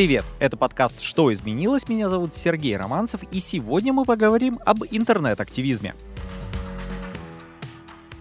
Привет! Это подкаст «Что изменилось?». Меня зовут Сергей Романцев, и сегодня мы поговорим об интернет-активизме.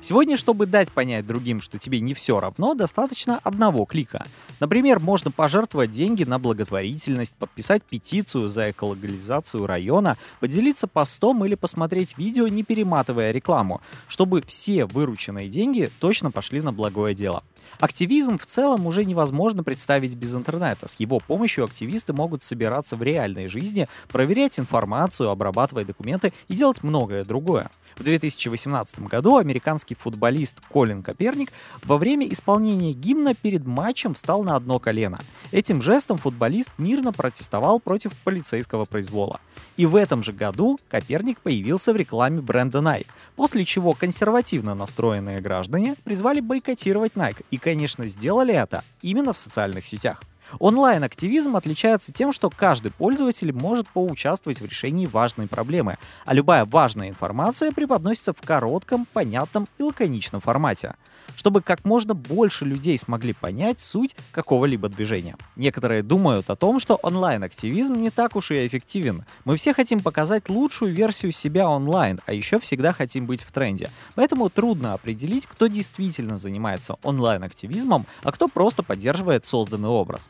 Сегодня, чтобы дать понять другим, что тебе не все равно, достаточно одного клика. Например, можно пожертвовать деньги на благотворительность, подписать петицию за экологизацию района, поделиться постом или посмотреть видео, не перематывая рекламу, чтобы все вырученные деньги точно пошли на благое дело. Активизм в целом уже невозможно представить без интернета. С его помощью активисты могут собираться в реальной жизни, проверять информацию, обрабатывать документы и делать многое другое. В 2018 году американский футболист Колин Коперник во время исполнения гимна перед матчем встал на одно колено. Этим жестом футболист мирно протестовал против полицейского произвола. И в этом же году Коперник появился в рекламе бренда Nike, после чего консервативно настроенные граждане призвали бойкотировать Nike и, конечно, сделали это именно в социальных сетях. Онлайн-активизм отличается тем, что каждый пользователь может поучаствовать в решении важной проблемы, а любая важная информация преподносится в коротком, понятном и лаконичном формате чтобы как можно больше людей смогли понять суть какого-либо движения. Некоторые думают о том, что онлайн-активизм не так уж и эффективен. Мы все хотим показать лучшую версию себя онлайн, а еще всегда хотим быть в тренде. Поэтому трудно определить, кто действительно занимается онлайн-активизмом, а кто просто поддерживает созданный образ.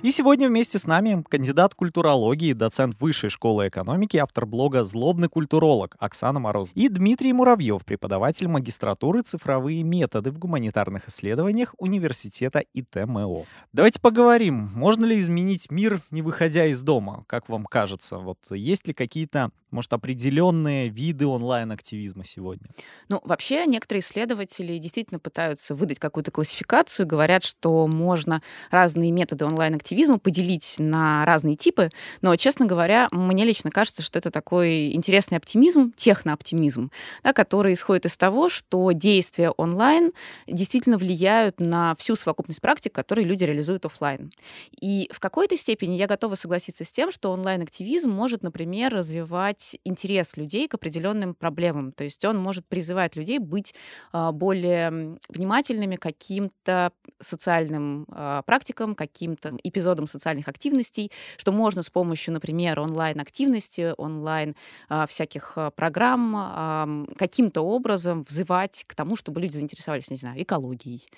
И сегодня вместе с нами кандидат культурологии, доцент Высшей школы экономики, автор блога «Злобный культуролог» Оксана Мороз. И Дмитрий Муравьев, преподаватель магистратуры «Цифровые методы в гуманитарных исследованиях» Университета ИТМО. Давайте поговорим, можно ли изменить мир, не выходя из дома, как вам кажется? Вот есть ли какие-то, может, определенные виды онлайн-активизма сегодня? Ну, вообще, некоторые исследователи действительно пытаются выдать какую-то классификацию, говорят, что можно разные методы онлайн-активизма активизма поделить на разные типы, но, честно говоря, мне лично кажется, что это такой интересный оптимизм, технооптимизм, да, который исходит из того, что действия онлайн действительно влияют на всю совокупность практик, которые люди реализуют офлайн. И в какой-то степени я готова согласиться с тем, что онлайн-активизм может, например, развивать интерес людей к определенным проблемам. То есть он может призывать людей быть а, более внимательными к каким-то социальным а, практикам, каким-то эпизодом социальных активностей, что можно с помощью, например, онлайн-активности, онлайн а, всяких а, программ а, каким-то образом взывать к тому, чтобы люди заинтересовались, не знаю, экологией,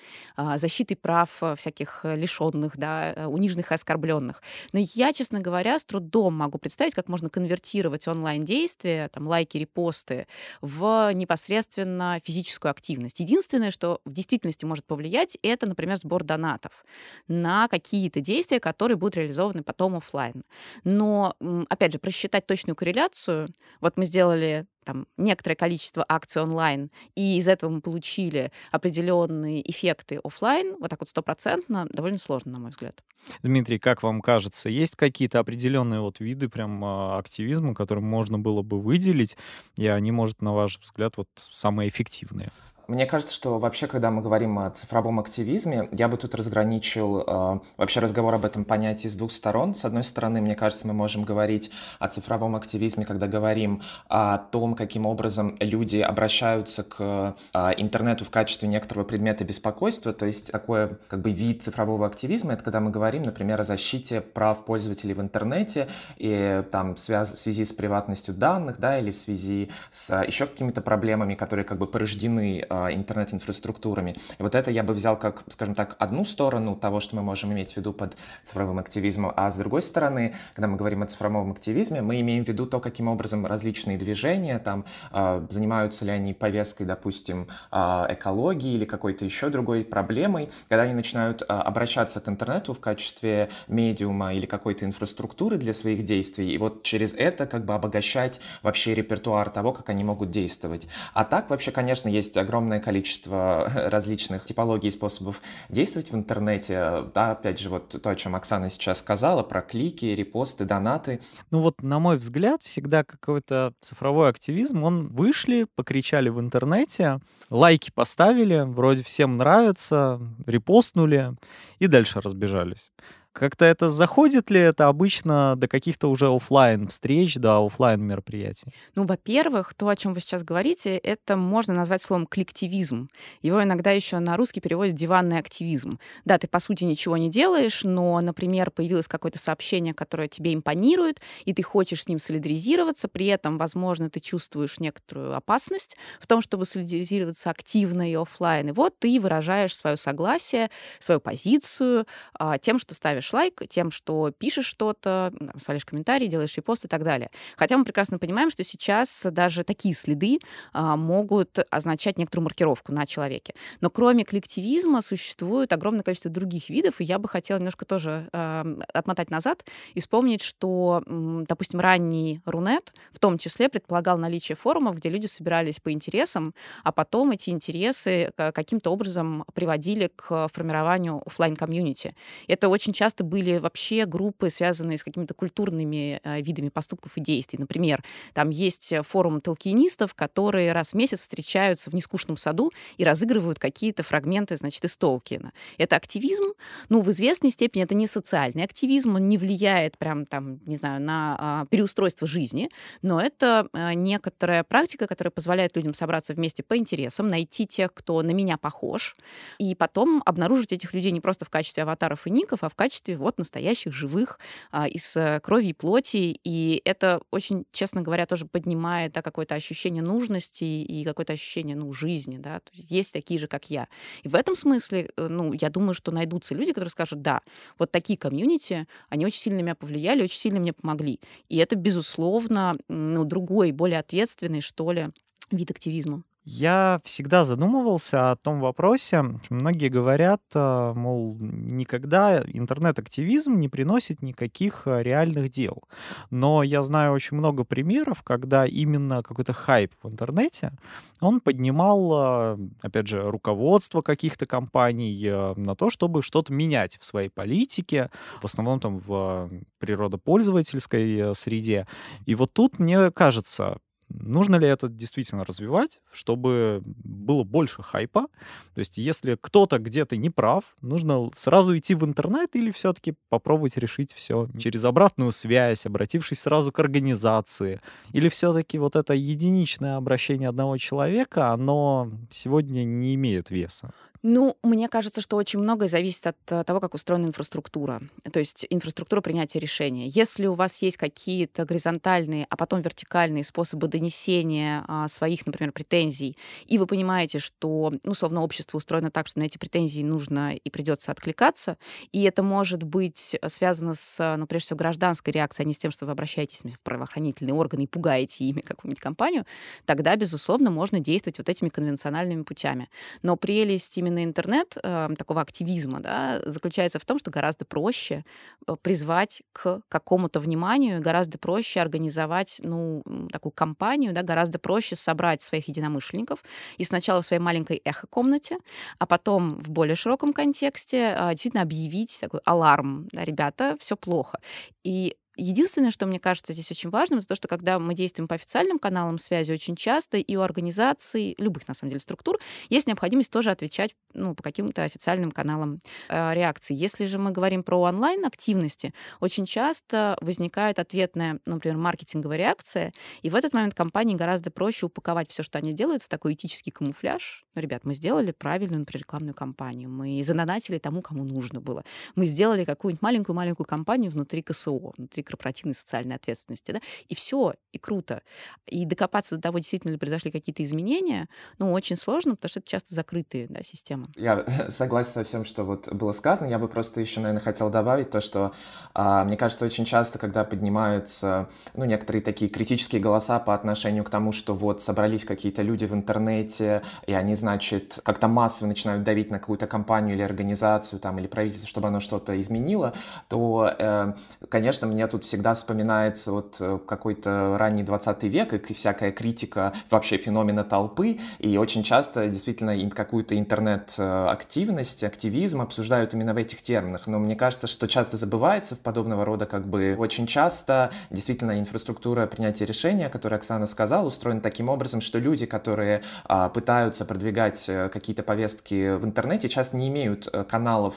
защитой прав всяких лишенных, да, униженных и оскорбленных. Но я, честно говоря, с трудом могу представить, как можно конвертировать онлайн-действия, там, лайки, репосты, в непосредственно физическую активность. Единственное, что в действительности может повлиять, это, например, сбор донатов на какие-то действия, действия, которые будут реализованы потом офлайн. Но, опять же, просчитать точную корреляцию, вот мы сделали там некоторое количество акций онлайн, и из этого мы получили определенные эффекты офлайн, вот так вот стопроцентно, довольно сложно, на мой взгляд. Дмитрий, как вам кажется, есть какие-то определенные вот виды прям а, активизма, которые можно было бы выделить, и они, может, на ваш взгляд, вот самые эффективные? Мне кажется, что вообще, когда мы говорим о цифровом активизме, я бы тут разграничил э, вообще разговор об этом понятии с двух сторон. С одной стороны, мне кажется, мы можем говорить о цифровом активизме, когда говорим о том, каким образом люди обращаются к э, интернету в качестве некоторого предмета беспокойства. То есть такой как бы вид цифрового активизма, это когда мы говорим, например, о защите прав пользователей в интернете и там связ- в связи с приватностью данных, да, или в связи с еще какими-то проблемами, которые как бы порождены э, интернет-инфраструктурами. И вот это я бы взял как, скажем так, одну сторону того, что мы можем иметь в виду под цифровым активизмом, а с другой стороны, когда мы говорим о цифровом активизме, мы имеем в виду то, каким образом различные движения, там, э, занимаются ли они повесткой, допустим, э, экологии или какой-то еще другой проблемой, когда они начинают обращаться к интернету в качестве медиума или какой-то инфраструктуры для своих действий, и вот через это как бы обогащать вообще репертуар того, как они могут действовать. А так вообще, конечно, есть огромное огромное количество различных типологий и способов действовать в интернете. Да, опять же, вот то, о чем Оксана сейчас сказала, про клики, репосты, донаты. Ну вот, на мой взгляд, всегда какой-то цифровой активизм, он вышли, покричали в интернете, лайки поставили, вроде всем нравится, репостнули и дальше разбежались. Как-то это заходит ли это обычно до каких-то уже офлайн встреч, до офлайн мероприятий? Ну, во-первых, то, о чем вы сейчас говорите, это можно назвать словом коллективизм. Его иногда еще на русский переводят диванный активизм. Да, ты по сути ничего не делаешь, но, например, появилось какое-то сообщение, которое тебе импонирует, и ты хочешь с ним солидаризироваться, при этом, возможно, ты чувствуешь некоторую опасность в том, чтобы солидаризироваться активно и офлайн. И вот ты выражаешь свое согласие, свою позицию а, тем, что ставишь ставишь лайк, тем, что пишешь что-то, ставишь комментарий, делаешь репост и так далее. Хотя мы прекрасно понимаем, что сейчас даже такие следы а, могут означать некоторую маркировку на человеке. Но кроме коллективизма существует огромное количество других видов, и я бы хотела немножко тоже э, отмотать назад и вспомнить, что, допустим, ранний Рунет в том числе предполагал наличие форумов, где люди собирались по интересам, а потом эти интересы каким-то образом приводили к формированию офлайн комьюнити Это очень часто часто были вообще группы, связанные с какими-то культурными э, видами поступков и действий. Например, там есть э, форум толкинистов, которые раз в месяц встречаются в нескучном саду и разыгрывают какие-то фрагменты, значит, из Толкина. Это активизм, ну, в известной степени это не социальный активизм, он не влияет прям там, не знаю, на а, переустройство жизни, но это а, некоторая практика, которая позволяет людям собраться вместе по интересам, найти тех, кто на меня похож, и потом обнаружить этих людей не просто в качестве аватаров и ников, а в качестве качестве вот настоящих живых а, из э, крови и плоти. И это очень, честно говоря, тоже поднимает да, какое-то ощущение нужности и какое-то ощущение ну, жизни. Да? То есть, есть такие же, как я. И в этом смысле, э, ну, я думаю, что найдутся люди, которые скажут, да, вот такие комьюнити, они очень сильно меня повлияли, очень сильно мне помогли. И это, безусловно, ну, другой, более ответственный, что ли, вид активизма. Я всегда задумывался о том вопросе. Многие говорят, э, мол, никогда интернет-активизм не приносит никаких э, реальных дел. Но я знаю очень много примеров, когда именно какой-то хайп в интернете, он поднимал, э, опять же, руководство каких-то компаний на то, чтобы что-то менять в своей политике, в основном там в природопользовательской среде. И вот тут, мне кажется, Нужно ли это действительно развивать, чтобы было больше хайпа? То есть если кто-то где-то не прав, нужно сразу идти в интернет или все-таки попробовать решить все через обратную связь, обратившись сразу к организации? Или все-таки вот это единичное обращение одного человека, оно сегодня не имеет веса? Ну, мне кажется, что очень многое зависит от э, того, как устроена инфраструктура. То есть инфраструктура принятия решения. Если у вас есть какие-то горизонтальные, а потом вертикальные способы донесения а, своих, например, претензий, и вы понимаете, что, ну, словно общество устроено так, что на эти претензии нужно и придется откликаться, и это может быть связано с, ну, прежде всего, гражданской реакцией, а не с тем, что вы обращаетесь в правоохранительные органы и пугаете ими какую-нибудь компанию, тогда, безусловно, можно действовать вот этими конвенциональными путями. Но прелесть именно именно интернет, э, такого активизма, да, заключается в том, что гораздо проще э, призвать к какому-то вниманию, гораздо проще организовать, ну, такую кампанию, да, гораздо проще собрать своих единомышленников и сначала в своей маленькой эхо-комнате, а потом в более широком контексте э, действительно объявить такой аларм, да, ребята, все плохо. И Единственное, что мне кажется здесь очень важным, это то, что когда мы действуем по официальным каналам связи, очень часто и у организаций, любых, на самом деле, структур, есть необходимость тоже отвечать ну, по каким-то официальным каналам э, реакции. Если же мы говорим про онлайн-активности, очень часто возникает ответная, например, маркетинговая реакция, и в этот момент компании гораздо проще упаковать все, что они делают, в такой этический камуфляж. Ну, ребят, мы сделали правильную, например, рекламную кампанию, мы задонатили тому, кому нужно было. Мы сделали какую-нибудь маленькую-маленькую кампанию внутри КСО, внутри корпоративной социальной ответственности, да, и все, и круто. И докопаться до того, действительно ли произошли какие-то изменения, ну, очень сложно, потому что это часто закрытые, да, системы. Я согласен со всем, что вот было сказано. Я бы просто еще, наверное, хотел добавить то, что, а, мне кажется, очень часто, когда поднимаются, ну, некоторые такие критические голоса по отношению к тому, что вот собрались какие-то люди в интернете, и они, значит, как-то массово начинают давить на какую-то компанию или организацию, там, или правительство, чтобы оно что-то изменило, то, э, конечно, мне тут всегда вспоминается вот э, какой-то ранний 20 век и всякая критика вообще феномена толпы, и очень часто действительно какую-то интернет-активность, активизм обсуждают именно в этих терминах, но мне кажется, что часто забывается в подобного рода как бы очень часто. Действительно инфраструктура принятия решения, которую Оксана сказала, устроена таким образом, что люди, которые а, пытаются продвигать э, какие-то повестки в интернете, часто не имеют э, каналов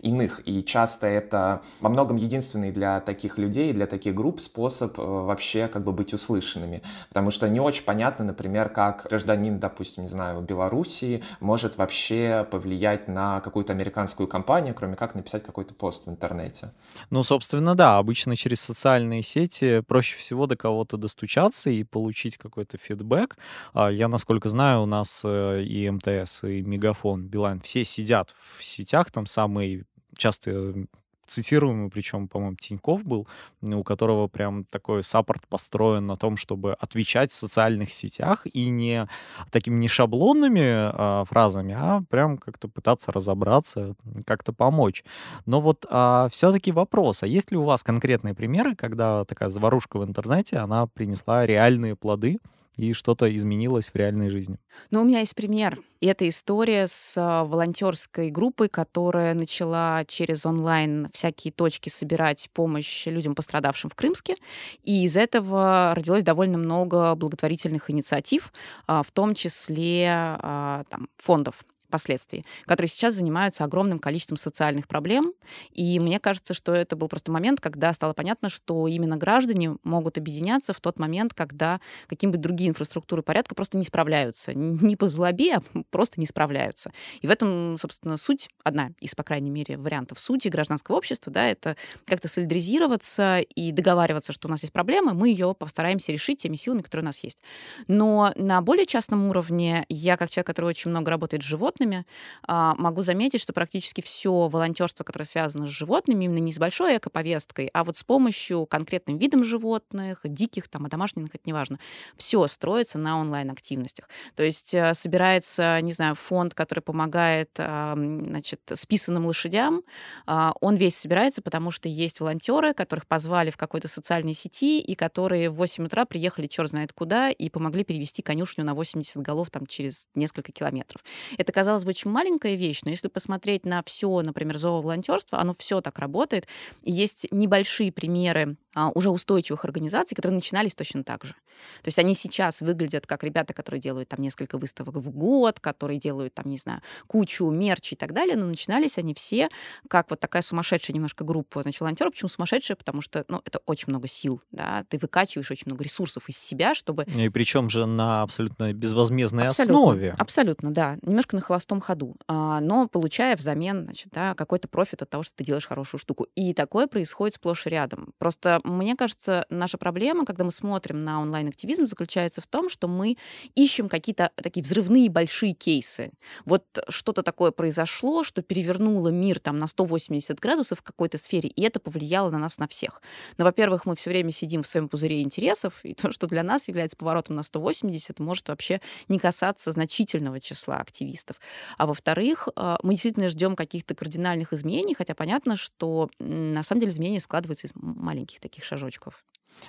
иных, и часто это во многом единственный для таких людей, для таких групп способ а, вообще как бы быть услышанными, потому что не очень понятно, например, как гражданин, допустим, не знаю, Белоруссии может вообще повлиять на какую-то американскую компанию, кроме как написать какой-то пост в интернете. Ну, собственно, да, обычно через социальные сети проще всего до кого-то достучаться и получить какой-то фидбэк. А, я, насколько знаю, у нас э, и МТС, и Мегафон, Билайн, все сидят в сетях, там самые частые цитируемый, причем, по-моему, Тиньков был, у которого прям такой саппорт построен на том, чтобы отвечать в социальных сетях и не такими не шаблонными а, фразами, а прям как-то пытаться разобраться, как-то помочь. Но вот а, все-таки вопрос, а есть ли у вас конкретные примеры, когда такая заварушка в интернете, она принесла реальные плоды, и что-то изменилось в реальной жизни. Ну, у меня есть пример. И это история с а, волонтерской группой, которая начала через онлайн всякие точки собирать помощь людям, пострадавшим в Крымске. И из этого родилось довольно много благотворительных инициатив, а, в том числе а, там, фондов последствий, которые сейчас занимаются огромным количеством социальных проблем. И мне кажется, что это был просто момент, когда стало понятно, что именно граждане могут объединяться в тот момент, когда какие-нибудь другие инфраструктуры порядка просто не справляются. Не по злобе, а просто не справляются. И в этом, собственно, суть, одна из, по крайней мере, вариантов сути гражданского общества, да, это как-то солидаризироваться и договариваться, что у нас есть проблема, мы ее постараемся решить теми силами, которые у нас есть. Но на более частном уровне я, как человек, который очень много работает с животными, животными, а, могу заметить, что практически все волонтерство, которое связано с животными, именно не с большой экоповесткой, а вот с помощью конкретным видом животных, диких, там, а домашних, это неважно, все строится на онлайн-активностях. То есть э, собирается, не знаю, фонд, который помогает, значит, списанным лошадям, а, он весь собирается, потому что есть волонтеры, которых позвали в какой-то социальной сети, и которые в 8 утра приехали черт знает куда и помогли перевести конюшню на 80 голов там через несколько километров. Это казалось бы, очень маленькая вещь, но если посмотреть на все, например, зооволонтерство, оно все так работает. Есть небольшие примеры уже устойчивых организаций, которые начинались точно так же. То есть они сейчас выглядят как ребята, которые делают там несколько выставок в год, которые делают там, не знаю, кучу мерчи и так далее, но начинались они все как вот такая сумасшедшая немножко группа, значит, волонтеров. Почему сумасшедшая? Потому что, ну, это очень много сил, да, ты выкачиваешь очень много ресурсов из себя, чтобы... И причем же на абсолютно безвозмездной абсолютно, основе. Абсолютно, да. Немножко на холостом ходу, а, но получая взамен, значит, да, какой-то профит от того, что ты делаешь хорошую штуку. И такое происходит сплошь и рядом. Просто мне кажется, наша проблема, когда мы смотрим на онлайн-активизм, заключается в том, что мы ищем какие-то такие взрывные большие кейсы. Вот что-то такое произошло, что перевернуло мир там на 180 градусов в какой-то сфере, и это повлияло на нас на всех. Но, во-первых, мы все время сидим в своем пузыре интересов, и то, что для нас является поворотом на 180, может вообще не касаться значительного числа активистов. А во-вторых, а, мы действительно ждем каких-то кардинальных изменений, хотя понятно, что на самом деле изменения складываются из маленьких таких шажочков разработчиков.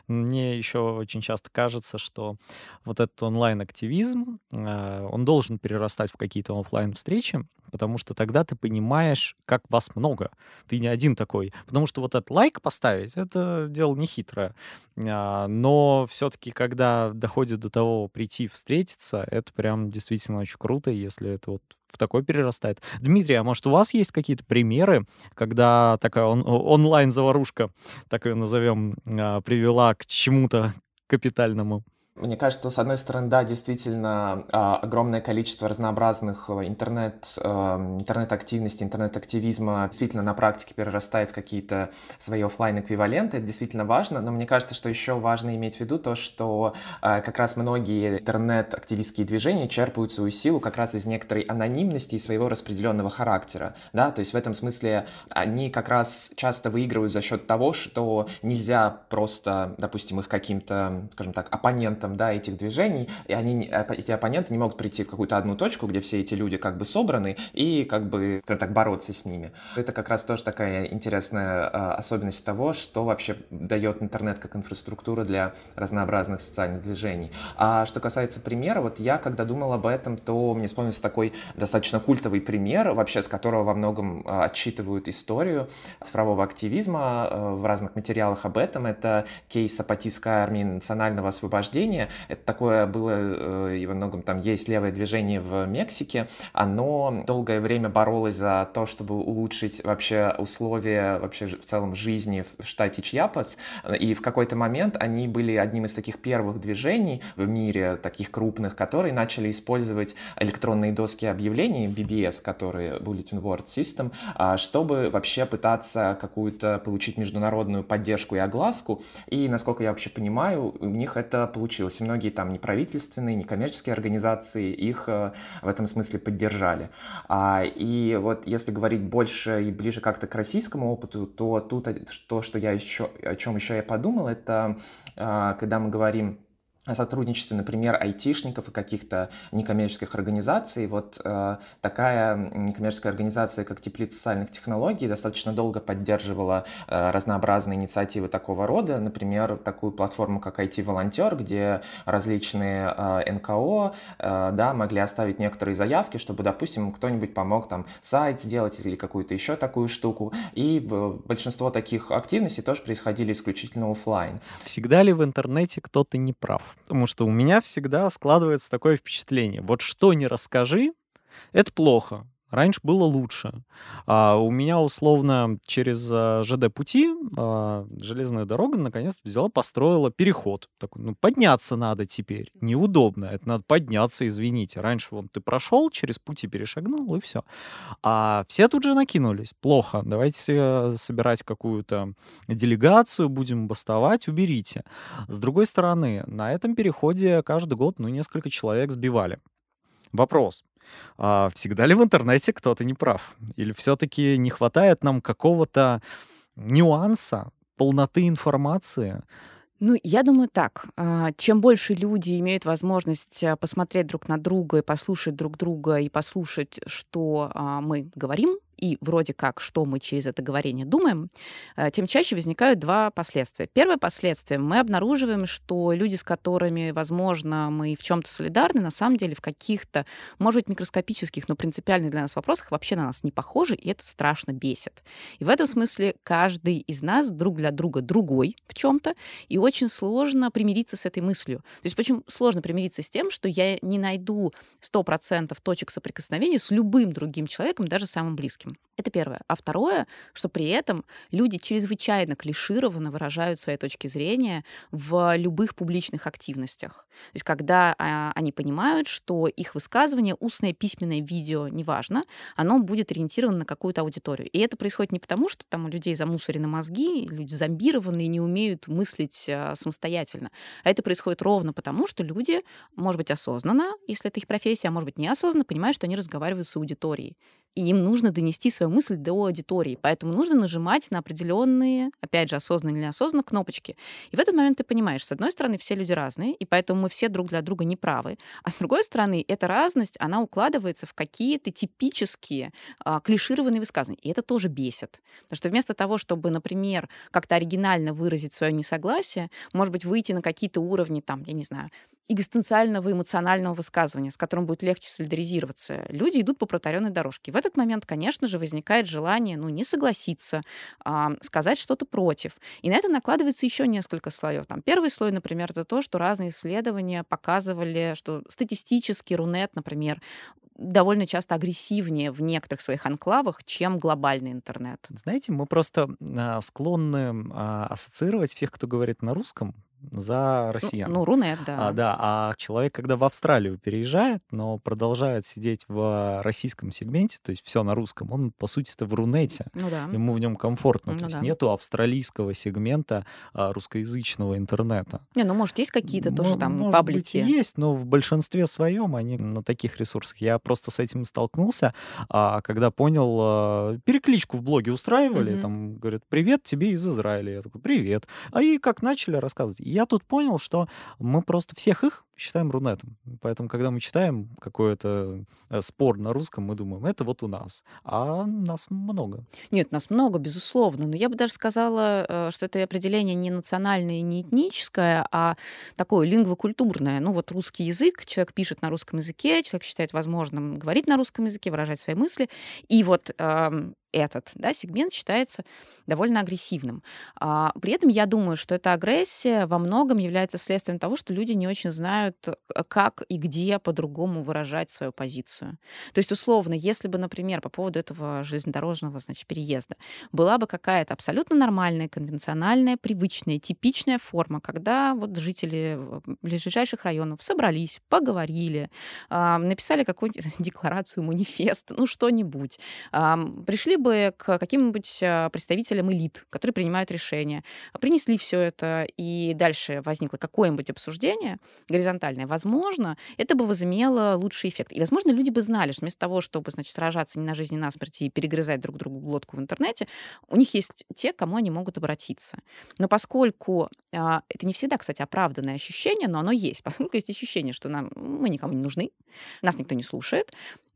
Мне еще очень часто кажется, что вот этот онлайн-активизм, э, он должен перерастать в какие-то офлайн встречи потому что тогда ты понимаешь, как вас много. Ты не один такой. Потому что вот этот лайк поставить, это дело не хитрое. А, но все-таки, когда доходит до того прийти, встретиться, это прям действительно очень круто, если это вот в такой перерастает. Дмитрий, а может у вас есть какие-то примеры, когда такая он, онлайн-заварушка, так ее назовем, а, привела к чему-то капитальному? Мне кажется, с одной стороны, да, действительно, а, огромное количество разнообразных э, интернет, эм, интернет-активности, интернет-активизма действительно на практике перерастает в какие-то свои офлайн эквиваленты. Это действительно важно, но мне кажется, что еще важно иметь в виду то, что э, как раз многие интернет-активистские движения черпают свою силу как раз из некоторой анонимности и своего распределенного характера, да, то есть в этом смысле они как раз часто выигрывают за счет того, что нельзя просто, допустим, их каким-то, скажем так, оппонентам оппонентом, да, этих движений, и они, эти оппоненты не могут прийти в какую-то одну точку, где все эти люди как бы собраны, и как бы, так, бороться с ними. Это как раз тоже такая интересная а, особенность того, что вообще дает интернет как инфраструктура для разнообразных социальных движений. А что касается примера, вот я, когда думал об этом, то мне вспомнился такой достаточно культовый пример, вообще с которого во многом а, отчитывают историю цифрового активизма а, в разных материалах об этом. Это кейс Апатийской армии национального освобождения. Это такое было, э, и во многом там есть левое движение в Мексике. Оно долгое время боролось за то, чтобы улучшить вообще условия вообще в целом жизни в штате Чьяпас. И в какой-то момент они были одним из таких первых движений в мире, таких крупных, которые начали использовать электронные доски объявлений, BBS, которые Bulletin Board System, а, чтобы вообще пытаться какую-то получить международную поддержку и огласку. И, насколько я вообще понимаю, у них это получилось. И многие там неправительственные, некоммерческие организации их э, в этом смысле поддержали. А, и вот если говорить больше и ближе как-то к российскому опыту, то тут то, что я еще, о чем еще я подумал, это а, когда мы говорим о сотрудничестве, например, айтишников и каких-то некоммерческих организаций. Вот э, такая некоммерческая организация, как Теплица социальных технологий, достаточно долго поддерживала э, разнообразные инициативы такого рода. Например, такую платформу, как IT-волонтер, где различные э, НКО э, да, могли оставить некоторые заявки, чтобы, допустим, кто-нибудь помог там сайт сделать или какую-то еще такую штуку. И большинство таких активностей тоже происходили исключительно офлайн. Всегда ли в интернете кто-то не прав? Потому что у меня всегда складывается такое впечатление. Вот что не расскажи, это плохо. Раньше было лучше. А у меня условно через а, ЖД-пути а, железная дорога наконец взяла, построила переход. Такой, ну, подняться надо теперь. Неудобно. Это надо подняться, извините. Раньше вот ты прошел, через пути перешагнул, и все. А все тут же накинулись. Плохо. Давайте собирать какую-то делегацию, будем бастовать, уберите. С другой стороны, на этом переходе каждый год, ну, несколько человек сбивали. Вопрос. А всегда ли в интернете кто-то не прав? Или все-таки не хватает нам какого-то нюанса, полноты информации? Ну, я думаю так. А, чем больше люди имеют возможность а, посмотреть друг на друга и послушать друг друга и послушать, что а, мы говорим, и вроде как, что мы через это говорение думаем, э, тем чаще возникают два последствия. Первое последствие. Мы обнаруживаем, что люди, с которыми, возможно, мы в чем-то солидарны, на самом деле в каких-то, может быть, микроскопических, но принципиальных для нас вопросах вообще на нас не похожи, и это страшно бесит. И в этом смысле каждый из нас друг для друга другой в чем-то, и очень сложно примириться с этой мыслью. То есть почему сложно примириться с тем, что я не найду 100% точек соприкосновения с любым другим человеком, даже самым близким близким. Это первое. А второе, что при этом люди чрезвычайно клишированно выражают свои точки зрения в любых публичных активностях. То есть когда а, они понимают, что их высказывание, устное, письменное, видео, неважно, оно будет ориентировано на какую-то аудиторию. И это происходит не потому, что там у людей замусорены мозги, люди зомбированы не умеют мыслить а, самостоятельно, а это происходит ровно потому, что люди, может быть, осознанно, если это их профессия, а может быть, неосознанно, понимают, что они разговаривают с аудиторией и им нужно донести свою мысль до аудитории. Поэтому нужно нажимать на определенные, опять же, осознанно или неосознанно, кнопочки. И в этот момент ты понимаешь, с одной стороны, все люди разные, и поэтому мы все друг для друга не правы. А с другой стороны, эта разность, она укладывается в какие-то типические а, клишированные высказывания. И это тоже бесит. Потому что вместо того, чтобы, например, как-то оригинально выразить свое несогласие, может быть, выйти на какие-то уровни, там, я не знаю, экзистенциального эмоционального высказывания, с которым будет легче солидаризироваться. Люди идут по протаренной дорожке. В этот момент, конечно же, возникает желание ну, не согласиться, а, сказать что-то против. И на это накладывается еще несколько слоев. Там, первый слой, например, это то, что разные исследования показывали, что статистически Рунет, например, довольно часто агрессивнее в некоторых своих анклавах, чем глобальный интернет. Знаете, мы просто а, склонны а, ассоциировать всех, кто говорит на русском, за россиян. Ну, Рунет, да. А, да, а человек, когда в Австралию переезжает, но продолжает сидеть в российском сегменте, то есть все на русском, он, по сути, это в Рунете. Ну, да. Ему в нем комфортно. Ну, то есть да. нету австралийского сегмента а, русскоязычного интернета. Не, ну, может, есть какие-то тоже М- там может паблики? Быть, есть, но в большинстве своем они на таких ресурсах. Я просто с этим столкнулся, а, когда понял, а, перекличку в блоге устраивали, Мгм. там говорят, привет тебе из Израиля. Я такой, привет. А и как начали рассказывать, я тут понял, что мы просто всех их считаем рунетом. Поэтому, когда мы читаем какой-то э, спор на русском, мы думаем, это вот у нас. А нас много. Нет, нас много, безусловно. Но я бы даже сказала, э, что это определение не национальное, не этническое, а такое лингвокультурное. Ну вот русский язык, человек пишет на русском языке, человек считает возможным говорить на русском языке, выражать свои мысли. И вот э, этот да, сегмент считается довольно агрессивным. А, при этом я думаю, что эта агрессия во многом является следствием того, что люди не очень знают, э, как и где по-другому выражать свою позицию. То есть, условно, если бы, например, по поводу этого железнодорожного значит, переезда была бы какая-то абсолютно нормальная, конвенциональная, привычная, типичная форма, когда вот жители ближайших районов собрались, поговорили, написали какую-нибудь декларацию, манифест, ну что-нибудь, пришли бы бы к каким-нибудь а, представителям элит, которые принимают решения. Принесли все это, и дальше возникло какое-нибудь обсуждение горизонтальное. Возможно, это бы возымело лучший эффект. И, возможно, люди бы знали, что вместо того, чтобы, значит, сражаться не на жизнь, ни на смерть и перегрызать друг другу глотку в интернете, у них есть те, к кому они могут обратиться. Но поскольку а, это не всегда, кстати, оправданное ощущение, но оно есть, поскольку есть ощущение, что нам, мы никому не нужны, нас никто не слушает,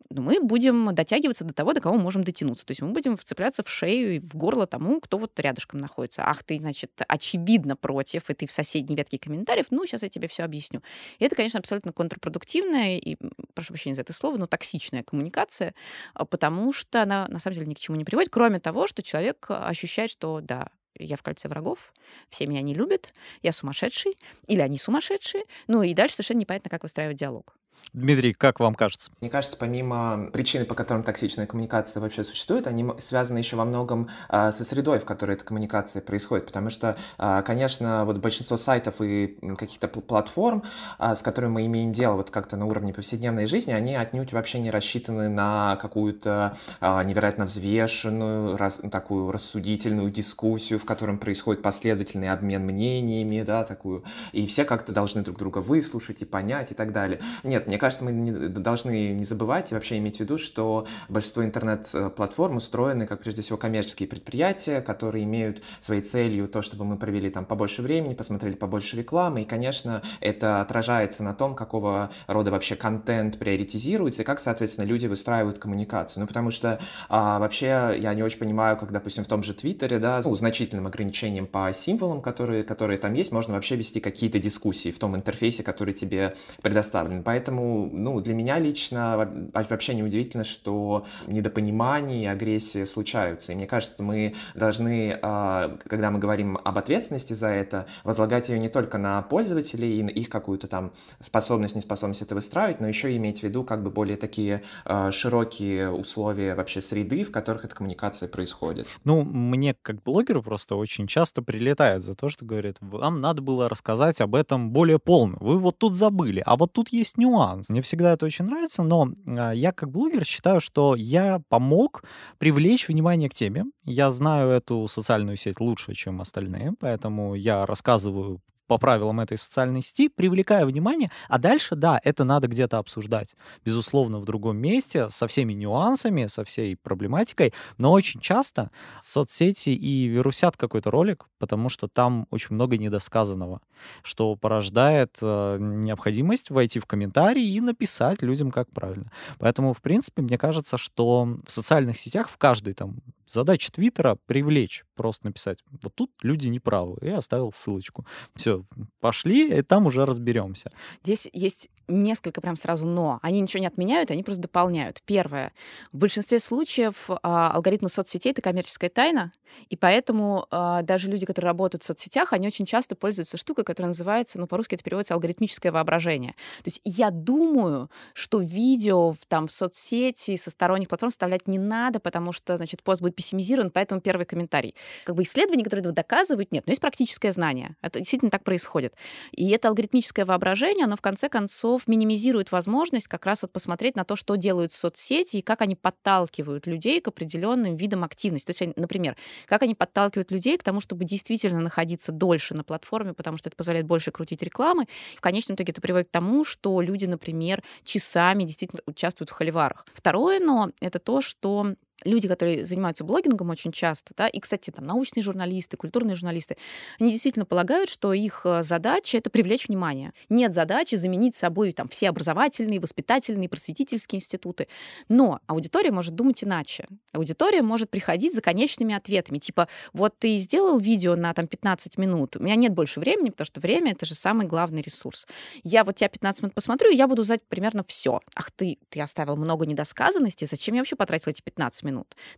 но мы будем дотягиваться до того, до кого можем дотянуться. То есть мы будем вцепляться в шею и в горло тому, кто вот рядышком находится. Ах, ты, значит, очевидно против, и ты в соседней ветке комментариев, ну, сейчас я тебе все объясню. И это, конечно, абсолютно контрпродуктивная и, прошу прощения за это слово, но токсичная коммуникация, а, потому что она, на самом деле, ни к чему не приводит, кроме того, что человек ощущает, что, да, я в кольце врагов, все меня не любят, я сумасшедший, или они сумасшедшие. Ну и дальше совершенно непонятно, как выстраивать диалог. Дмитрий, как вам кажется? Мне кажется, помимо причины, по которым токсичная коммуникация вообще существует, они связаны еще во многом а, со средой, в которой эта коммуникация происходит. Потому что, а, конечно, вот большинство сайтов и каких-то платформ, а, с которыми мы имеем дело вот как-то на уровне повседневной жизни, они отнюдь вообще не рассчитаны на какую-то а, невероятно взвешенную, раз, такую рассудительную дискуссию, в котором происходит последовательный обмен мнениями, да, такую, и все как-то должны друг друга выслушать и понять и так далее. Нет, мне кажется, мы не, должны не забывать и вообще иметь в виду, что большинство интернет-платформ устроены как прежде всего коммерческие предприятия, которые имеют своей целью то, чтобы мы провели там побольше времени, посмотрели побольше рекламы, и, конечно, это отражается на том, какого рода вообще контент приоритизируется, и как, соответственно, люди выстраивают коммуникацию. Ну, потому что а, вообще я не очень понимаю, как, допустим, в том же Твиттере, да, ну, значительным ограничением по символам, которые, которые там есть, можно вообще вести какие-то дискуссии в том интерфейсе, который тебе предоставлен. Поэтому Поэтому, ну, для меня лично вообще не удивительно, что недопонимание и агрессия случаются. И мне кажется, мы должны, а, когда мы говорим об ответственности за это, возлагать ее не только на пользователей и на их какую-то там способность, неспособность это выстраивать, но еще иметь в виду как бы более такие а, широкие условия вообще среды, в которых эта коммуникация происходит. Ну, мне как блогеру просто очень часто прилетает за то, что говорят, вам надо было рассказать об этом более полно. Вы вот тут забыли, а вот тут есть нюанс нюанс. Мне всегда это очень нравится, но а, я как блогер считаю, что я помог привлечь внимание к теме. Я знаю эту социальную сеть лучше, чем остальные, поэтому я рассказываю по правилам этой социальной сети, привлекая внимание, а дальше, да, это надо где-то обсуждать. Безусловно, в другом месте, со всеми нюансами, со всей проблематикой, но очень часто соцсети и вирусят какой-то ролик, потому что там очень много недосказанного, что порождает э, необходимость войти в комментарии и написать людям, как правильно. Поэтому, в принципе, мне кажется, что в социальных сетях в каждой там задача Твиттера привлечь, просто написать, вот тут люди неправы, и оставил ссылочку. Все, пошли, и там уже разберемся. Здесь есть несколько прям сразу «но». Они ничего не отменяют, они просто дополняют. Первое. В большинстве случаев а, алгоритмы соцсетей — это коммерческая тайна, и поэтому а, даже люди, которые работают в соцсетях, они очень часто пользуются штукой, которая называется, ну, по-русски это переводится алгоритмическое воображение. То есть я думаю, что видео в, там в соцсети со сторонних платформ вставлять не надо, потому что, значит, пост будет пессимизирован, поэтому первый комментарий. Как бы исследований, которые доказывают, нет, но есть практическое знание. Это действительно так происходит. И это алгоритмическое воображение, оно в конце концов минимизирует возможность как раз вот посмотреть на то, что делают соцсети и как они подталкивают людей к определенным видам активности. То есть, например, как они подталкивают людей к тому, чтобы действительно находиться дольше на платформе, потому что это позволяет больше крутить рекламы. В конечном итоге это приводит к тому, что люди, например, часами действительно участвуют в холиварах. Второе но — это то, что люди, которые занимаются блогингом очень часто, да, и, кстати, там научные журналисты, культурные журналисты, они действительно полагают, что их э, задача — это привлечь внимание. Нет задачи заменить собой там все образовательные, воспитательные, просветительские институты. Но аудитория может думать иначе. Аудитория может приходить за конечными ответами. Типа, вот ты сделал видео на там 15 минут, у меня нет больше времени, потому что время — это же самый главный ресурс. Я вот тебя 15 минут посмотрю, и я буду узнать примерно все. Ах ты, ты оставил много недосказанностей, зачем я вообще потратила эти 15 минут?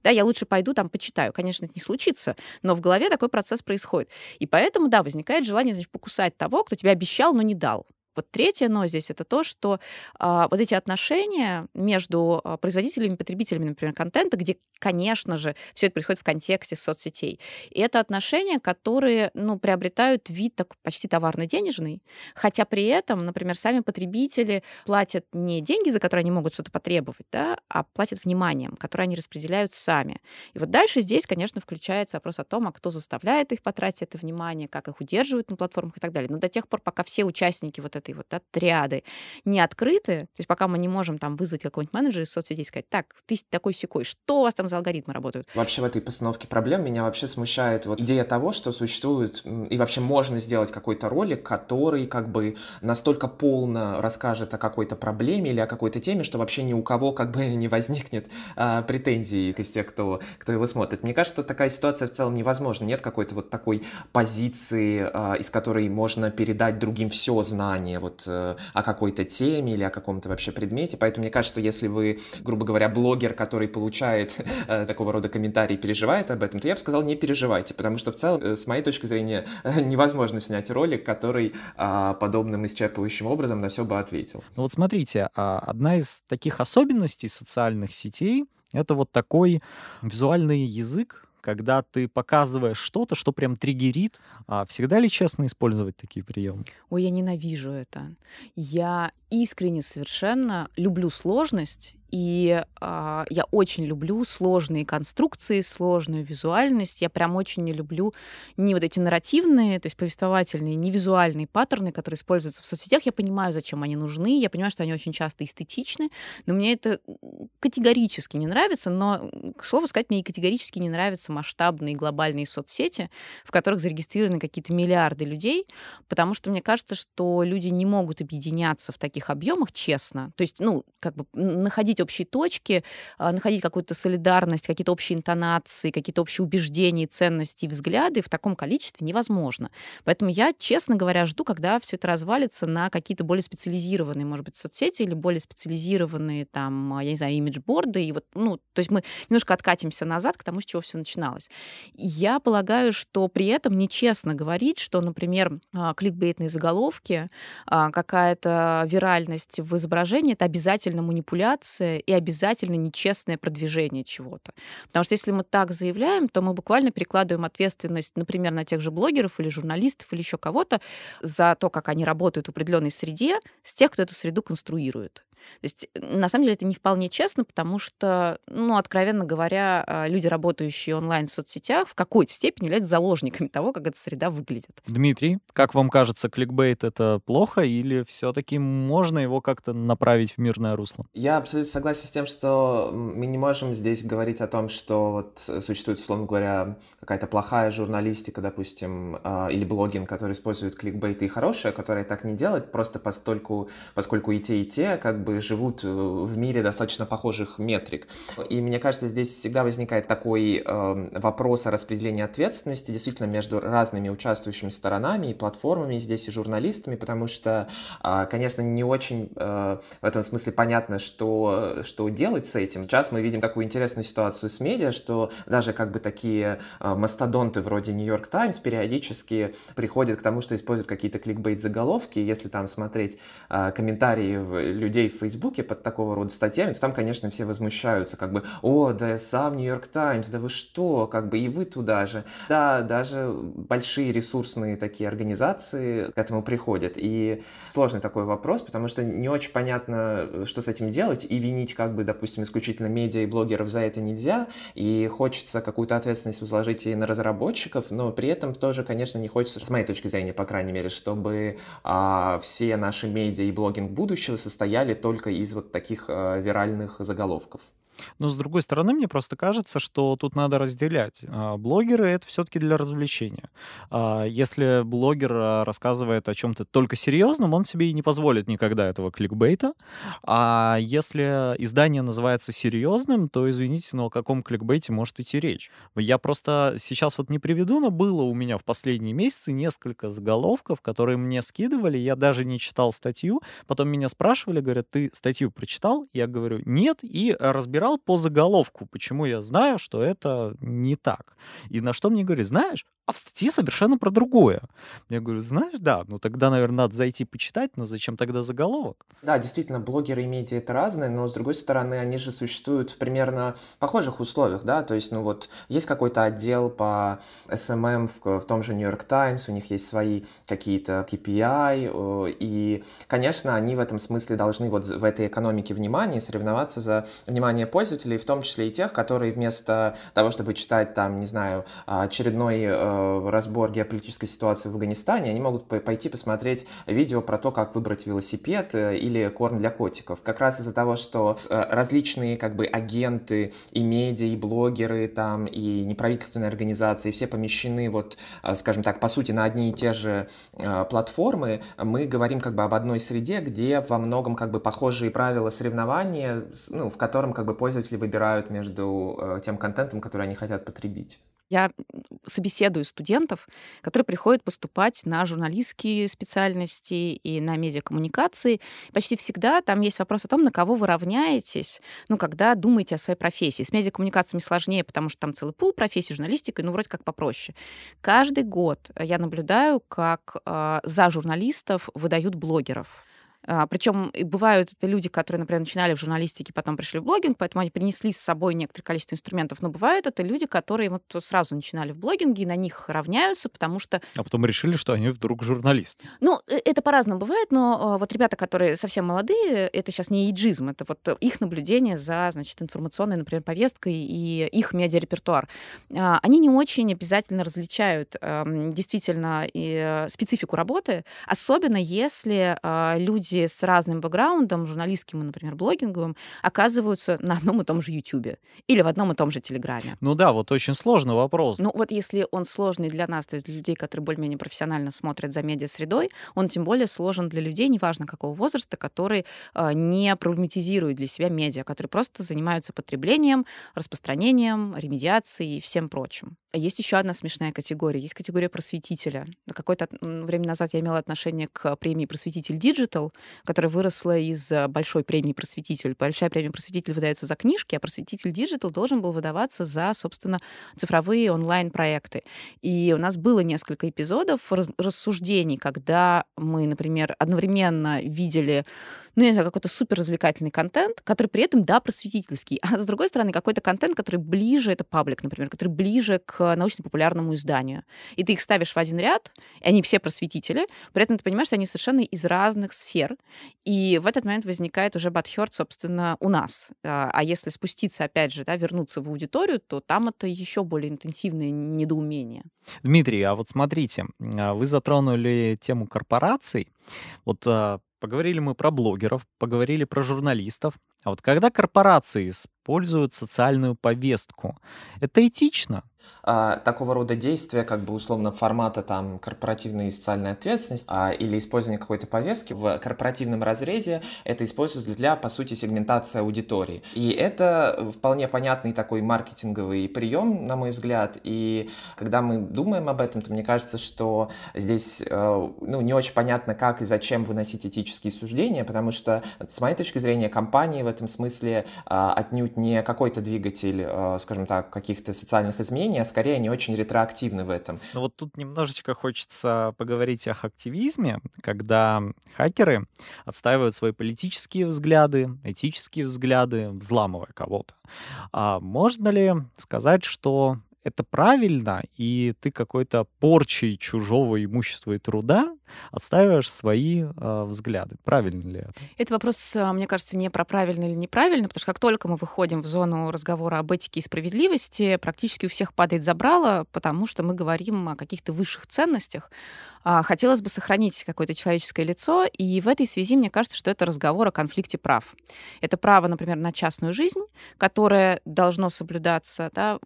Да, я лучше пойду там почитаю. Конечно, это не случится, но в голове такой процесс происходит. И поэтому, да, возникает желание, значит, покусать того, кто тебе обещал, но не дал. Вот третье но здесь это то, что а, вот эти отношения между а, производителями и потребителями, например, контента, где, конечно же, все это происходит в контексте соцсетей. И это отношения, которые, ну, приобретают вид так почти товарно-денежный, хотя при этом, например, сами потребители платят не деньги, за которые они могут что-то потребовать, да, а платят вниманием, которое они распределяют сами. И вот дальше здесь, конечно, включается вопрос о том, а кто заставляет их потратить это внимание, как их удерживают на платформах и так далее. Но до тех пор, пока все участники вот этой вот да, триады не открыты, то есть пока мы не можем там вызвать какого-нибудь менеджера из соцсетей и сказать, так, ты такой секой, что у вас там за алгоритмы работают? Вообще в этой постановке проблем меня вообще смущает вот идея того, что существует и вообще можно сделать какой-то ролик, который как бы настолько полно расскажет о какой-то проблеме или о какой-то теме, что вообще ни у кого как бы не возникнет а, претензий из тех, кто, кто его смотрит. Мне кажется, такая ситуация в целом невозможна. Нет какой-то вот такой позиции, а, из которой можно передать другим все знание, знание вот э, о какой-то теме или о каком-то вообще предмете. Поэтому мне кажется, что если вы, грубо говоря, блогер, который получает э, такого рода комментарии, переживает об этом, то я бы сказал, не переживайте, потому что в целом, э, с моей точки зрения, невозможно снять ролик, который а, подобным исчерпывающим образом на все бы ответил. Ну вот смотрите, а, одна из таких особенностей социальных сетей это вот такой визуальный язык, когда ты показываешь что-то, что прям триггерит. А всегда ли честно использовать такие приемы? Ой, я ненавижу это. Я искренне совершенно люблю сложность и э, я очень люблю сложные конструкции, сложную визуальность. Я прям очень не люблю не вот эти нарративные, то есть повествовательные, не визуальные паттерны, которые используются в соцсетях. Я понимаю, зачем они нужны. Я понимаю, что они очень часто эстетичны, но мне это категорически не нравится. Но, к слову сказать, мне и категорически не нравятся масштабные глобальные соцсети, в которых зарегистрированы какие-то миллиарды людей, потому что мне кажется, что люди не могут объединяться в таких объемах честно. То есть, ну, как бы находить общие точки, а, находить какую-то солидарность, какие-то общие интонации, какие-то общие убеждения, ценности и взгляды в таком количестве невозможно. Поэтому я, честно говоря, жду, когда все это развалится на какие-то более специализированные, может быть, соцсети или более специализированные, там, а, я не знаю, имиджборды. И вот, ну, то есть мы немножко откатимся назад к тому, с чего все начиналось. Я полагаю, что при этом нечестно говорить, что, например, а, кликбейтные заголовки, какая-то виральность в изображении — это обязательно манипуляция, и обязательно нечестное продвижение чего-то. Потому что если мы так заявляем, то мы буквально перекладываем ответственность, например, на тех же блогеров или журналистов или еще кого-то за то, как они работают в определенной среде, с тех, кто эту среду конструирует. То есть, на самом деле, это не вполне честно, потому что, ну, откровенно говоря, а, люди, работающие онлайн в соцсетях, в какой-то степени являются заложниками того, как эта среда выглядит. Дмитрий, как вам кажется, кликбейт это плохо или все-таки можно его как-то направить в мирное русло? Я абсолютно согласен с тем, что мы не можем здесь говорить о том, что вот существует, условно говоря, какая-то плохая журналистика, допустим, а, или блогинг, который использует кликбейт, и хорошая, которая так не делает, просто постольку, поскольку и те, и те как бы живут э, в мире достаточно похожих метрик. И мне кажется, здесь всегда возникает такой э, вопрос о распределении ответственности действительно между разными участвующими сторонами и платформами, здесь и журналистами, потому что, э, конечно, не очень э, в этом смысле понятно, что, что делать с этим. Сейчас мы видим такую интересную ситуацию с медиа, что даже как бы такие э, мастодонты вроде Нью-Йорк Таймс периодически приходят к тому, что используют какие-то кликбейт-заголовки, если там смотреть э, комментарии людей в Фейсбуке под такого рода статьями, то там, конечно, все возмущаются, как бы, о, да я сам Нью-Йорк Таймс, да вы что, как бы и вы туда же. Да, даже большие ресурсные такие организации к этому приходят. И сложный такой вопрос, потому что не очень понятно, что с этим делать, и винить, как бы, допустим, исключительно медиа и блогеров за это нельзя, и хочется какую-то ответственность возложить и на разработчиков, но при этом тоже, конечно, не хочется, с моей точки зрения, по крайней мере, чтобы а, все наши медиа и блогинг будущего состояли только из вот таких э, виральных заголовков. Но с другой стороны, мне просто кажется, что тут надо разделять. А, блогеры — это все-таки для развлечения. А, если блогер а, рассказывает о чем-то только серьезном, он себе и не позволит никогда этого кликбейта. А если издание называется серьезным, то, извините, но о каком кликбейте может идти речь? Я просто сейчас вот не приведу, но было у меня в последние месяцы несколько заголовков, которые мне скидывали, я даже не читал статью, потом меня спрашивали, говорят, ты статью прочитал? Я говорю, нет, и разбирал по заголовку, почему я знаю, что это не так. И на что мне говорят, знаешь, а в статье совершенно про другое. Я говорю, знаешь, да, ну тогда, наверное, надо зайти почитать, но зачем тогда заголовок? Да, действительно, блогеры и медиа это разные, но с другой стороны, они же существуют в примерно похожих условиях, да, то есть, ну вот, есть какой-то отдел по SMM в, в том же York Times, у них есть свои какие-то KPI, и, конечно, они в этом смысле должны вот в этой экономике внимания соревноваться за внимание пользователей, в том числе и тех, которые вместо того, чтобы читать там, не знаю, очередной э, Э, разбор геополитической ситуации в Афганистане, они могут пойти посмотреть видео про то, как выбрать велосипед э, или корм для котиков. Как раз из-за того, что э, различные как бы агенты и медиа, и блогеры там, и неправительственные организации, все помещены вот, скажем так, по сути, на одни и те же платформы, мы говорим как бы об одной среде, где во многом как бы похожие правила соревнования, ну, в котором как бы пользователи выбирают между тем контентом, который они хотят потребить. Я собеседую студентов, которые приходят поступать на журналистские специальности и на медиакоммуникации. Почти всегда там есть вопрос о том, на кого вы равняетесь, ну, когда думаете о своей профессии. С медиакоммуникациями сложнее, потому что там целый пул профессий, журналистикой, ну, вроде как попроще. Каждый год я наблюдаю, как э, за журналистов выдают блогеров. А, Причем бывают это люди, которые, например, начинали в журналистике, потом пришли в блогинг, поэтому они принесли с собой некоторое количество инструментов. Но бывают это люди, которые вот сразу начинали в блогинге, и на них равняются, потому что... А потом решили, что они вдруг журналисты. Ну, э, это по-разному бывает, но а, вот ребята, которые совсем молодые, это сейчас не иджизм, это вот их наблюдение за, значит, информационной, например, повесткой и их медиарепертуар. А, они не очень обязательно различают действительно э, специфику работы, особенно если люди люди с разным бэкграундом, журналистским и, например, блогинговым, оказываются на одном и том же Ютубе или в одном и том же Телеграме. Ну да, вот очень сложный вопрос. Ну вот если он сложный для нас, то есть для людей, которые более-менее профессионально смотрят за медиа-средой, он тем более сложен для людей, неважно какого возраста, которые э, не проблематизируют для себя медиа, которые просто занимаются потреблением, распространением, ремедиацией и всем прочим. А есть еще одна смешная категория. Есть категория просветителя. Какое-то время назад я имела отношение к премии «Просветитель Digital», которая выросла из э, большой премии «Просветитель». Большая премия «Просветитель» выдается за книжки, а «Просветитель Digital» должен был выдаваться за, собственно, цифровые онлайн-проекты. И у нас было несколько эпизодов рассуждений, когда мы, например, одновременно видели ну, я не знаю, какой-то супер развлекательный контент, который при этом, да, просветительский, а с другой стороны, какой-то контент, который ближе, это паблик, например, который ближе к научно-популярному изданию. И ты их ставишь в один ряд, и они все просветители, при этом ты понимаешь, что они совершенно из разных сфер, и в этот момент возникает уже батхерт, собственно, у нас. А, а если спуститься, опять же, да, вернуться в аудиторию, то там это еще более интенсивное недоумение. Дмитрий, а вот смотрите, а, вы затронули тему корпораций. Вот а, Поговорили мы про блогеров, поговорили про журналистов. А вот когда корпорации используют социальную повестку, это этично? а, такого рода действия, как бы условно формата там корпоративной и социальной ответственности а, или использование какой-то повестки в корпоративном разрезе, это используется для, по сути, сегментации аудитории. И это вполне понятный такой маркетинговый прием, на мой взгляд. И когда мы думаем об этом, то мне кажется, что здесь э, ну, не очень понятно, как и зачем выносить этические суждения, потому что, с моей точки зрения, компании в этом смысле а, отнюдь не какой-то двигатель, э, скажем так, каких-то социальных изменений, а скорее они очень ретроактивны в этом. Ну вот тут немножечко хочется поговорить о активизме, когда хакеры отстаивают свои политические взгляды, этические взгляды, взламывая кого-то. А можно ли сказать, что это правильно, и ты какой-то порчей чужого имущества и труда отстаиваешь свои э, взгляды. Правильно ли это? Это вопрос, а, мне кажется, не про правильно или неправильно, потому что как только мы выходим в зону разговора об этике и справедливости, практически у всех падает забрало, потому что мы говорим о каких-то высших ценностях. А, хотелось бы сохранить какое-то человеческое лицо, и в этой связи мне кажется, что это разговор о конфликте прав. Это право, например, на частную жизнь, которое должно соблюдаться, да,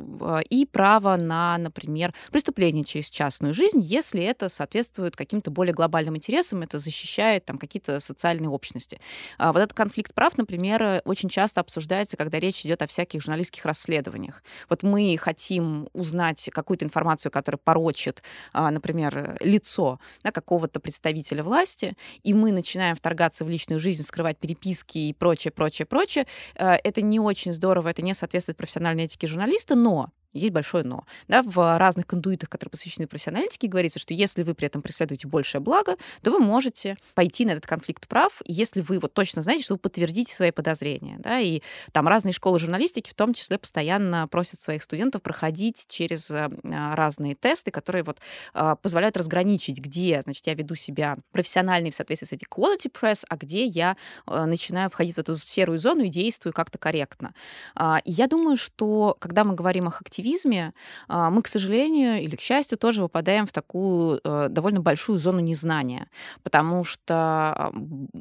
и право на, например, преступление через частную жизнь, если это соответствует каким-то более глобальным интересам, это защищает там какие-то социальные общности. А вот этот конфликт прав, например, очень часто обсуждается, когда речь идет о всяких журналистских расследованиях. Вот мы хотим узнать какую-то информацию, которая порочит, а, например, лицо да, какого-то представителя власти, и мы начинаем вторгаться в личную жизнь, вскрывать переписки и прочее, прочее, прочее. А, это не очень здорово, это не соответствует профессиональной этике журналиста, но есть большое но. Да, в разных кондуитах, которые посвящены профессиональной этике, говорится, что если вы при этом преследуете большее благо, то вы можете пойти на этот конфликт прав, если вы вот точно знаете, что вы подтвердите свои подозрения. Да, и там разные школы журналистики в том числе постоянно просят своих студентов проходить через а, разные тесты, которые вот а, позволяют разграничить, где, значит, я веду себя профессионально в соответствии с этим quality press, а где я а, начинаю входить в эту серую зону и действую как-то корректно. И я думаю, что когда мы говорим о активизме, активизме а, мы, к сожалению или к счастью, тоже выпадаем в такую э, довольно большую зону незнания, потому что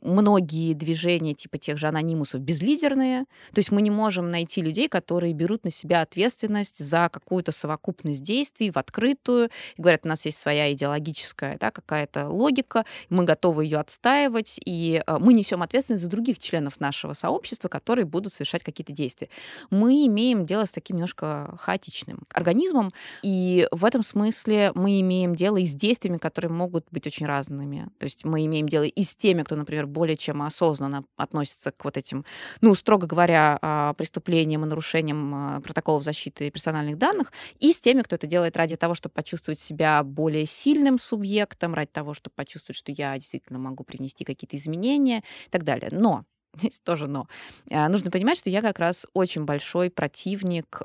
многие движения типа тех же анонимусов безлидерные, то есть мы не можем найти людей, которые берут на себя ответственность за какую-то совокупность действий в открытую, и говорят, у нас есть своя идеологическая да, какая-то логика, мы готовы ее отстаивать, и э, мы несем ответственность за других членов нашего сообщества, которые будут совершать какие-то действия. Мы имеем дело с таким немножко хаотичным хаотичным организмом. И в этом смысле мы имеем дело и с действиями, которые могут быть очень разными. То есть мы имеем дело и с теми, кто, например, более чем осознанно относится к вот этим, ну, строго говоря, а, преступлениям и нарушениям а, протоколов защиты персональных данных, и с теми, кто это делает ради того, чтобы почувствовать себя более сильным субъектом, ради того, чтобы почувствовать, что я действительно могу принести какие-то изменения и так далее. Но здесь тоже но. А, нужно понимать, что я как раз очень большой противник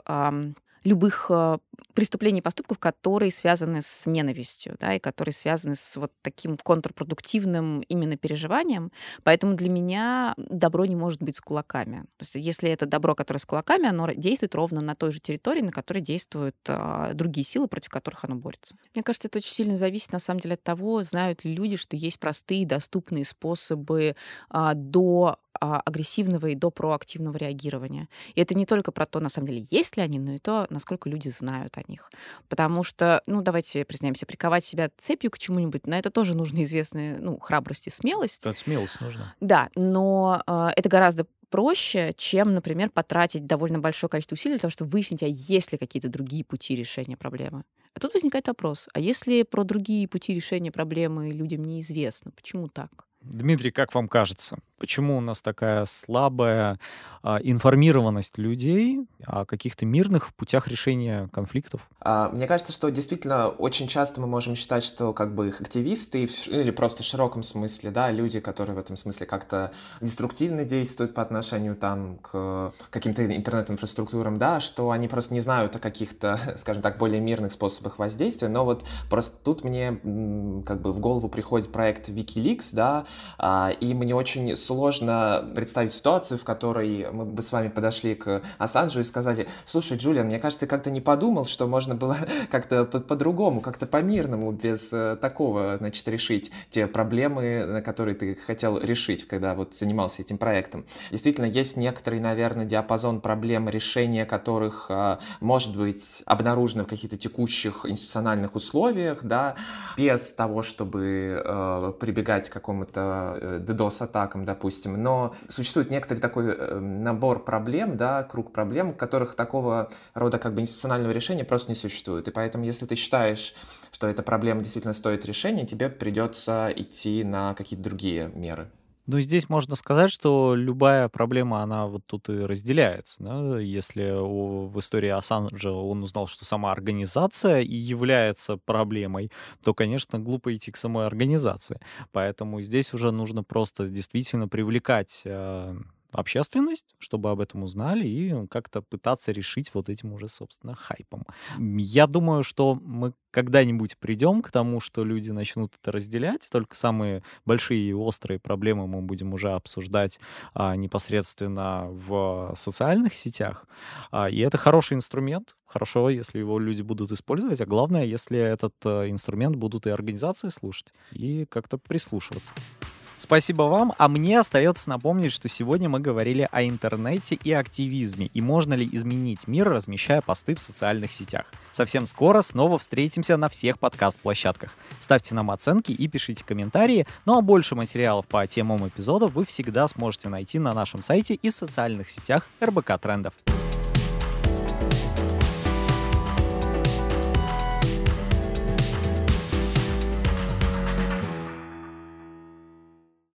любых э, преступлений, поступков, которые связаны с ненавистью, да, и которые связаны с вот таким контрпродуктивным именно переживанием. Поэтому для меня добро не может быть с кулаками. То есть если это добро, которое с кулаками, оно действует ровно на той же территории, на которой действуют а, другие силы, против которых оно борется. Мне кажется, это очень сильно зависит, на самом деле, от того, знают ли люди, что есть простые, доступные способы а, до агрессивного и до проактивного реагирования. И это не только про то, на самом деле, есть ли они, но и то, насколько люди знают о них. Потому что, ну, давайте признаемся, приковать себя цепью к чему-нибудь, на это тоже нужно известная, ну, храбрость и смелость. Это смелость нужна. Да, но э, это гораздо проще, чем, например, потратить довольно большое количество усилий для того, чтобы выяснить, а есть ли какие-то другие пути решения проблемы. А тут возникает вопрос, а если про другие пути решения проблемы людям неизвестно, почему так? Дмитрий, как вам кажется, почему у нас такая слабая а, информированность людей о каких-то мирных путях решения конфликтов? А, мне кажется, что действительно очень часто мы можем считать, что как бы их активисты или просто в широком смысле, да, люди, которые в этом смысле как-то деструктивно действуют по отношению там к каким-то интернет-инфраструктурам, да, что они просто не знают о каких-то, скажем так, более мирных способах воздействия, но вот просто тут мне как бы в голову приходит проект Wikileaks, да, а, и мне очень сложно представить ситуацию, в которой мы бы с вами подошли к Ассанжу и сказали, слушай, Джулиан, мне кажется, ты как-то не подумал, что можно было как-то по-другому, как-то по-мирному, без э, такого, значит, решить те проблемы, на которые ты хотел решить, когда вот занимался этим проектом. Действительно, есть некоторый, наверное, диапазон проблем, решения которых а, может быть обнаружено в каких-то текущих институциональных условиях, да, без того, чтобы э, прибегать к какому-то Э, DDoS-атакам, допустим, но существует некоторый такой э, набор проблем, да, круг проблем, которых такого рода как бы институционального решения просто не существует. И поэтому, если ты считаешь, что эта проблема действительно стоит решения, тебе придется идти на какие-то другие меры. Ну, здесь можно сказать, что любая проблема, она вот тут и разделяется. Да? Если в истории Ассанжа он узнал, что сама организация и является проблемой, то, конечно, глупо идти к самой организации. Поэтому здесь уже нужно просто действительно привлекать э, общественность, чтобы об этом узнали и как-то пытаться решить вот этим уже, собственно, хайпом. Я думаю, что мы когда-нибудь придем к тому, что люди начнут это разделять, только самые большие и острые проблемы мы будем уже обсуждать а, непосредственно в социальных сетях. А, и это хороший инструмент, хорошо, если его люди будут использовать, а главное, если этот а, инструмент будут и организации слушать, и как-то прислушиваться. Спасибо вам, а мне остается напомнить, что сегодня мы говорили о интернете и активизме, и можно ли изменить мир, размещая посты в социальных сетях. Совсем скоро снова встретимся на всех подкаст-площадках. Ставьте нам оценки и пишите комментарии, ну а больше материалов по темам эпизода вы всегда сможете найти на нашем сайте и социальных сетях РБК Трендов.